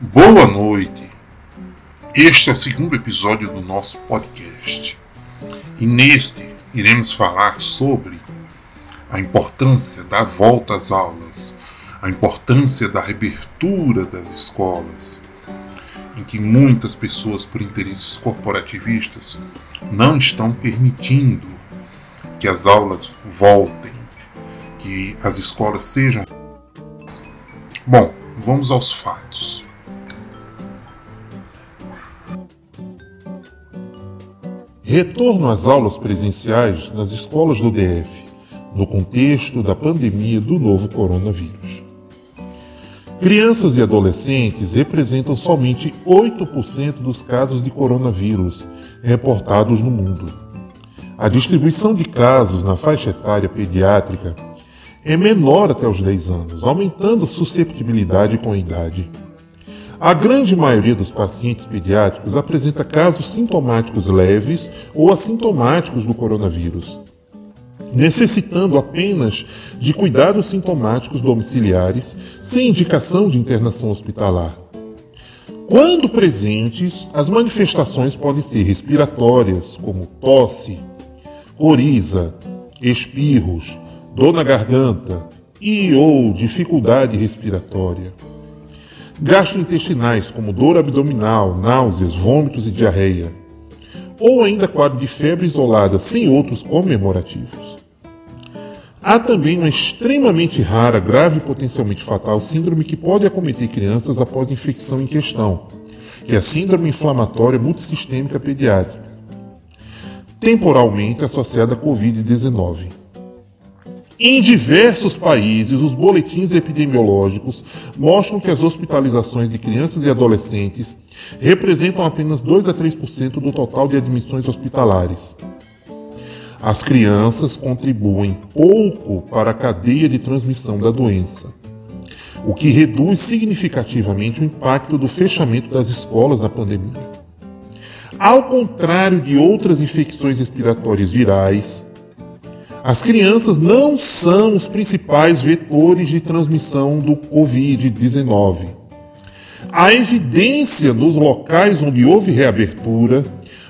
Boa noite. Este é o segundo episódio do nosso podcast. E neste iremos falar sobre a importância da volta às aulas, a importância da reabertura das escolas, em que muitas pessoas, por interesses corporativistas, não estão permitindo que as aulas voltem, que as escolas sejam. Bom, vamos aos fatos. Retorno às aulas presenciais nas escolas do DF, no contexto da pandemia do novo coronavírus. Crianças e adolescentes representam somente 8% dos casos de coronavírus reportados no mundo. A distribuição de casos na faixa etária pediátrica é menor até os 10 anos, aumentando a susceptibilidade com a idade. A grande maioria dos pacientes pediátricos apresenta casos sintomáticos leves ou assintomáticos do coronavírus, necessitando apenas de cuidados sintomáticos domiciliares sem indicação de internação hospitalar. Quando presentes, as manifestações podem ser respiratórias, como tosse, coriza, espirros, dor na garganta e ou dificuldade respiratória gastrointestinais, como dor abdominal, náuseas, vômitos e diarreia, ou ainda quadro de febre isolada sem outros comemorativos. Há também uma extremamente rara, grave e potencialmente fatal síndrome que pode acometer crianças após a infecção em questão, que é a síndrome inflamatória multissistêmica pediátrica, temporalmente associada à Covid-19. Em diversos países, os boletins epidemiológicos mostram que as hospitalizações de crianças e adolescentes representam apenas 2 a 3% do total de admissões hospitalares. As crianças contribuem pouco para a cadeia de transmissão da doença, o que reduz significativamente o impacto do fechamento das escolas na pandemia. Ao contrário de outras infecções respiratórias virais, as crianças não são os principais vetores de transmissão do Covid-19. A evidência nos locais onde houve reabertura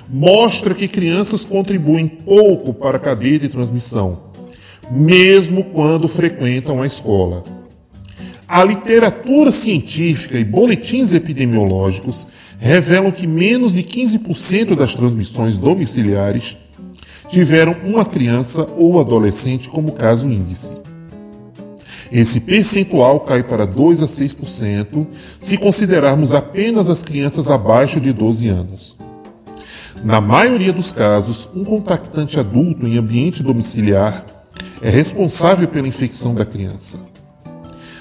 mostra que crianças contribuem pouco para a cadeia de transmissão, mesmo quando frequentam a escola. A literatura científica e boletins epidemiológicos revelam que menos de 15% das transmissões domiciliares tiveram uma criança ou adolescente como caso índice. Esse percentual cai para 2 a 6% se considerarmos apenas as crianças abaixo de 12 anos. Na maioria dos casos, um contactante adulto em ambiente domiciliar é responsável pela infecção da criança.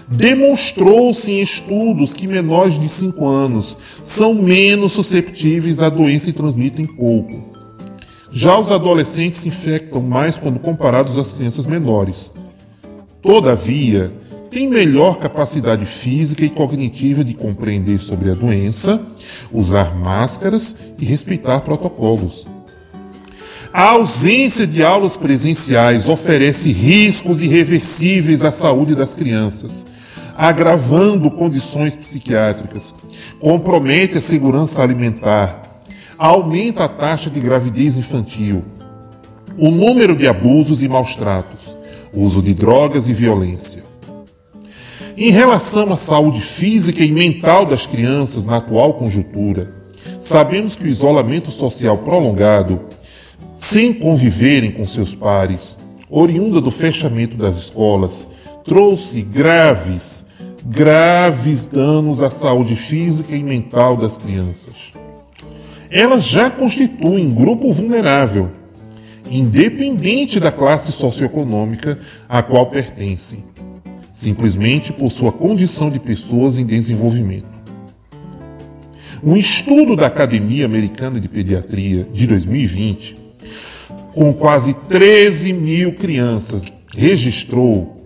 Demonstrou-se em estudos que menores de 5 anos são menos susceptíveis à doença e transmitem pouco. Já os adolescentes se infectam mais quando comparados às crianças menores. Todavia, têm melhor capacidade física e cognitiva de compreender sobre a doença, usar máscaras e respeitar protocolos. A ausência de aulas presenciais oferece riscos irreversíveis à saúde das crianças, agravando condições psiquiátricas, compromete a segurança alimentar, aumenta a taxa de gravidez infantil, o número de abusos e maus tratos, uso de drogas e violência. Em relação à saúde física e mental das crianças na atual conjuntura, sabemos que o isolamento social prolongado, sem conviverem com seus pares, oriunda do fechamento das escolas, trouxe graves, graves danos à saúde física e mental das crianças elas já constituem grupo vulnerável, independente da classe socioeconômica a qual pertencem, simplesmente por sua condição de pessoas em desenvolvimento. Um estudo da Academia Americana de Pediatria de 2020, com quase 13 mil crianças, registrou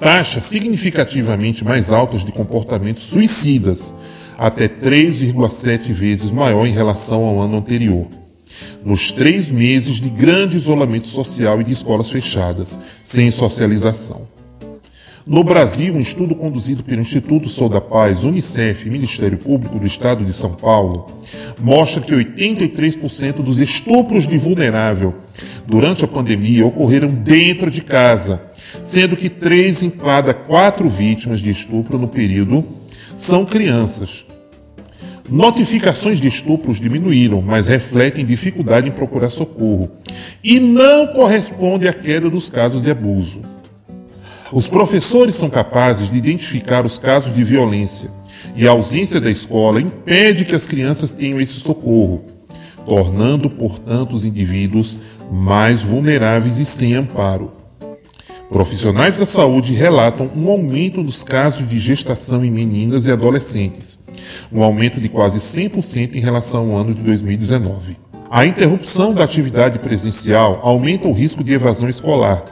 taxas significativamente mais altas de comportamentos suicidas até 3,7 vezes maior em relação ao ano anterior. Nos três meses de grande isolamento social e de escolas fechadas, sem socialização. No Brasil, um estudo conduzido pelo Instituto Sou da Paz, Unicef e Ministério Público do Estado de São Paulo mostra que 83% dos estupros de vulnerável durante a pandemia ocorreram dentro de casa, sendo que 3 em cada 4 vítimas de estupro no período são crianças. Notificações de estupros diminuíram, mas refletem dificuldade em procurar socorro e não corresponde à queda dos casos de abuso. Os professores são capazes de identificar os casos de violência e a ausência da escola impede que as crianças tenham esse socorro, tornando, portanto, os indivíduos mais vulneráveis e sem amparo. Profissionais da saúde relatam um aumento nos casos de gestação em meninas e adolescentes, um aumento de quase 100% em relação ao ano de 2019. A interrupção da atividade presencial aumenta o risco de evasão escolar,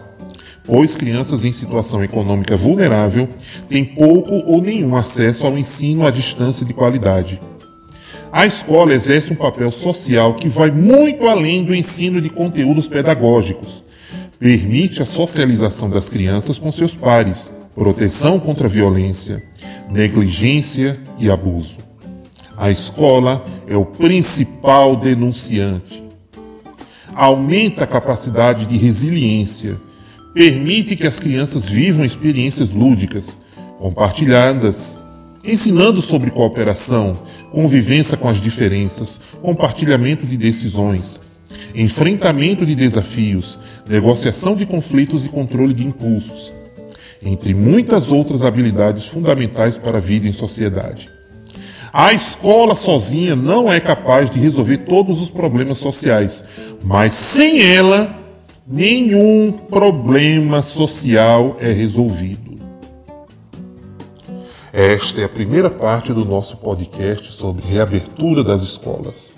pois crianças em situação econômica vulnerável têm pouco ou nenhum acesso ao ensino à distância de qualidade. A escola exerce um papel social que vai muito além do ensino de conteúdos pedagógicos. Permite a socialização das crianças com seus pares, proteção contra a violência, negligência e abuso. A escola é o principal denunciante. Aumenta a capacidade de resiliência, permite que as crianças vivam experiências lúdicas, compartilhadas, ensinando sobre cooperação, convivência com as diferenças, compartilhamento de decisões, enfrentamento de desafios, negociação de conflitos e controle de impulsos, entre muitas outras habilidades fundamentais para a vida em sociedade. A escola sozinha não é capaz de resolver todos os problemas sociais, mas sem ela, nenhum problema social é resolvido. Esta é a primeira parte do nosso podcast sobre reabertura das escolas.